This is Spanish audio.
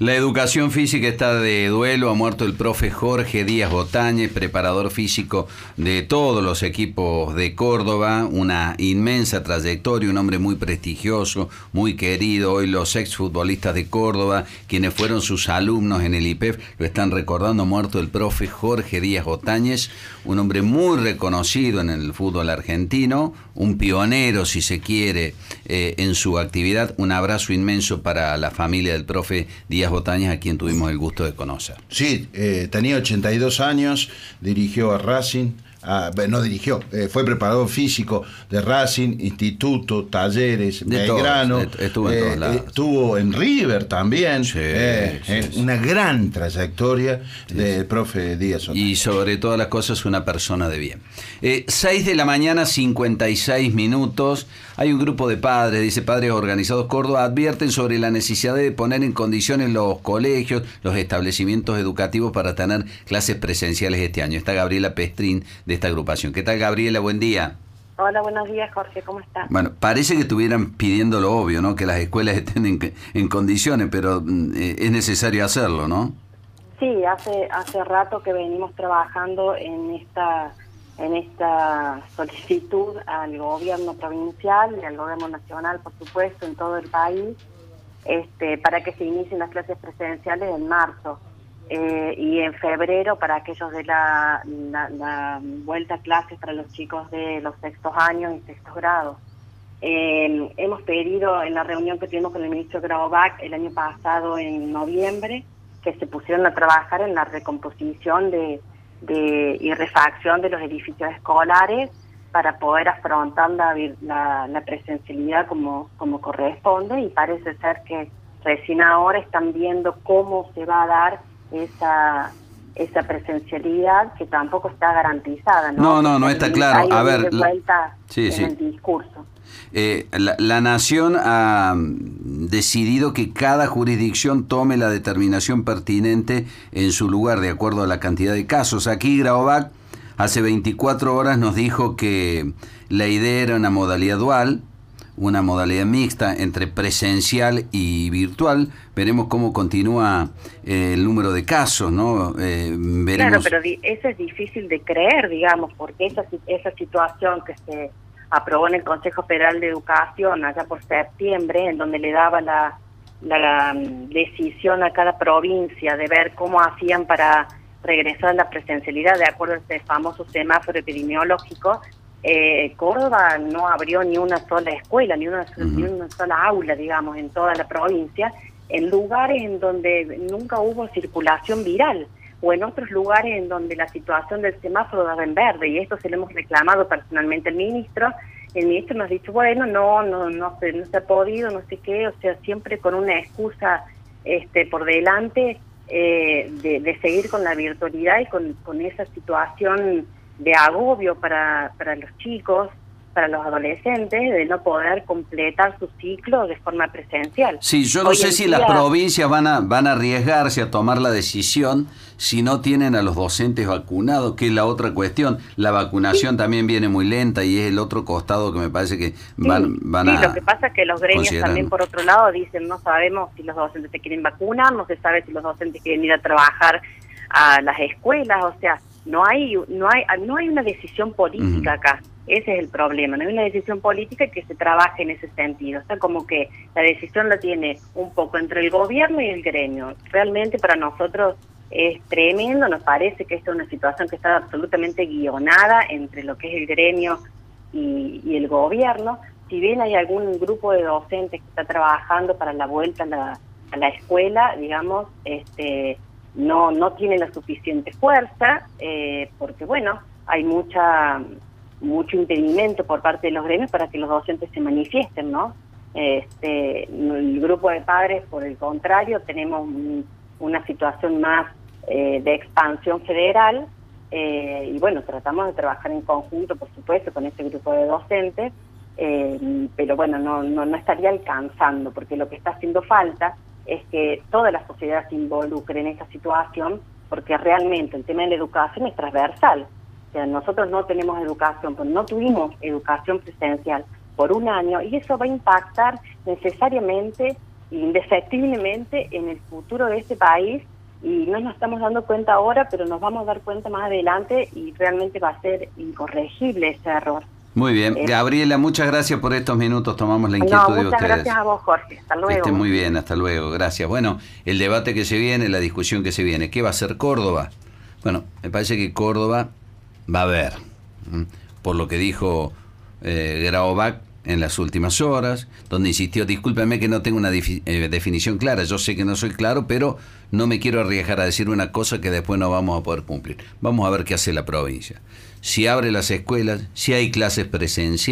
La educación física está de duelo. Ha muerto el profe Jorge Díaz Botañez, preparador físico de todos los equipos de Córdoba. Una inmensa trayectoria, un hombre muy prestigioso, muy querido. Hoy los exfutbolistas de Córdoba, quienes fueron sus alumnos en el IPEF, lo están recordando. Muerto el profe Jorge Díaz Botañez, un hombre muy reconocido en el fútbol argentino, un pionero, si se quiere, eh, en su actividad. Un abrazo inmenso para la familia del profe Díaz Botañas, a quien tuvimos el gusto de conocer. Sí, eh, tenía 82 años, dirigió a Racing, Ah, no dirigió, eh, fue preparador físico de Racing, Instituto, Talleres, Belgrano, estuvo, en eh, estuvo en River también, eh, una gran trayectoria del profe Díaz. Y sobre todas las cosas una persona de bien. 6 de la mañana, 56 minutos, hay un grupo de padres, dice Padres Organizados Córdoba, advierten sobre la necesidad de poner en condiciones los colegios, los establecimientos educativos para tener clases presenciales este año. Está Gabriela Pestrín de esta agrupación. ¿Qué tal, Gabriela? Buen día. Hola, buenos días, Jorge, ¿cómo estás? Bueno, parece que estuvieran pidiendo lo obvio, ¿no? Que las escuelas estén en, condiciones, pero mm, eh, es necesario hacerlo, ¿no? Sí, hace hace rato que venimos trabajando en esta en esta solicitud al gobierno provincial y al gobierno nacional, por supuesto, en todo el país, este, para que se inicien las clases presenciales en marzo. Eh, y en febrero para aquellos de la, vuelta a clases para los chicos de los sextos años y sextos grados. Eh, hemos pedido en la reunión que tuvimos con el ministro Graubach el año pasado en noviembre que se pusieron a trabajar en la recomposición de, y refacción de los edificios escolares para poder afrontar la, la, presencialidad como, como corresponde y parece ser que recién ahora están viendo cómo se va a dar esa esa presencialidad que tampoco está garantizada. No, no, no, está claro. A ver, sí, sí. el discurso. Eh, la, la, Nación ha decidido que cada jurisdicción tome la determinación pertinente en su lugar de acuerdo a la cantidad de casos. Aquí Graovac hace 24 horas nos dijo que la idea era una modalidad dual, una modalidad mixta entre presencial y virtual. Veremos cómo continúa eh, el número de casos, ¿no? Eh, Claro, pero eso es difícil de creer, digamos, porque esa, esa situación que se aprobó en el Consejo Federal de Educación allá por septiembre, en donde le daba la, la mm, decisión a cada provincia de ver cómo hacían para regresar a la presencialidad de acuerdo a este famoso semáforo epidemiológico, eh, Córdoba no abrió ni una sola escuela, ni una, ni una sola aula, digamos, en toda la provincia, en lugares en donde nunca hubo circulación viral o en otros lugares en donde la situación del semáforo daba en verde y esto se lo hemos reclamado personalmente al ministro. El ministro nos ha dicho, bueno, no, no, no, se, no se ha podido, no sé qué, o sea, siempre con una excusa este, por delante eh, de, de, seguir con la virtualidad y con, con esa situación de agobio para, para los chicos, para los adolescentes, de no poder completar su ciclo de forma presencial. Sí, yo no sé si las provincias van a, van a arriesgarse a tomar la decisión si no tienen a los docentes vacunados, que es la otra cuestión. La vacunación también viene muy lenta y es el otro costado que me parece que van, van a... Sí, lo que pasa es que los gremios también, por otro lado, dicen no sabemos si los docentes se quieren vacunar, no se sabe si los docentes quieren ir a trabajar a las escuelas, o sea, no hay, no hay, no hay una decisión política acá. Ese es el problema. No hay una decisión política que se trabaje en ese sentido. O sea, como que la decisión la tiene un poco entre el gobierno y el gremio. Realmente para nosotros es tremendo. Nos parece que esta es una situación que está absolutamente guionada entre lo que es el gremio y, el gobierno. Si bien hay algún grupo de docentes que está trabajando para la vuelta a la, a la escuela, digamos, este no, no tiene la suficiente fuerza, eh, porque bueno, hay mucha mucho impedimento por parte de los gremios para que los docentes se manifiesten, ¿no? Este, el grupo de padres, por el contrario, tenemos una situación más eh, de expansión federal eh, y bueno, tratamos de trabajar en conjunto, por supuesto, con este grupo de docentes, pero bueno, no, no, no estaría alcanzando, porque lo que está haciendo falta es que toda la sociedad se involucre en esta situación, porque realmente el tema de la educación es transversal. O sea, nosotros no tenemos educación, pues no tuvimos educación presencial por un año y eso va a impactar necesariamente indefectiblemente en el futuro de este país y no nos estamos dando cuenta ahora, pero nos vamos a dar cuenta más adelante y realmente va a ser incorregible ese error. Muy bien. Eh, Gabriela, muchas gracias por estos minutos. Tomamos la inquietud de ustedes. gracias a vos, Jorge. Hasta luego. Que muy bien, hasta luego. Gracias. Bueno, el debate que se viene, la discusión que se viene. ¿Qué va a hacer Córdoba? Bueno, me parece que Córdoba va a ver, por lo que dijo eh, Graovac en las últimas horas, donde insistió, discúlpeme que no tengo una eh, definición clara, yo sé que no soy claro, pero no me quiero arriesgar a decir una cosa que después no vamos a poder cumplir. Vamos a ver qué hace la provincia. Si abre las escuelas, si hay clases presenciales.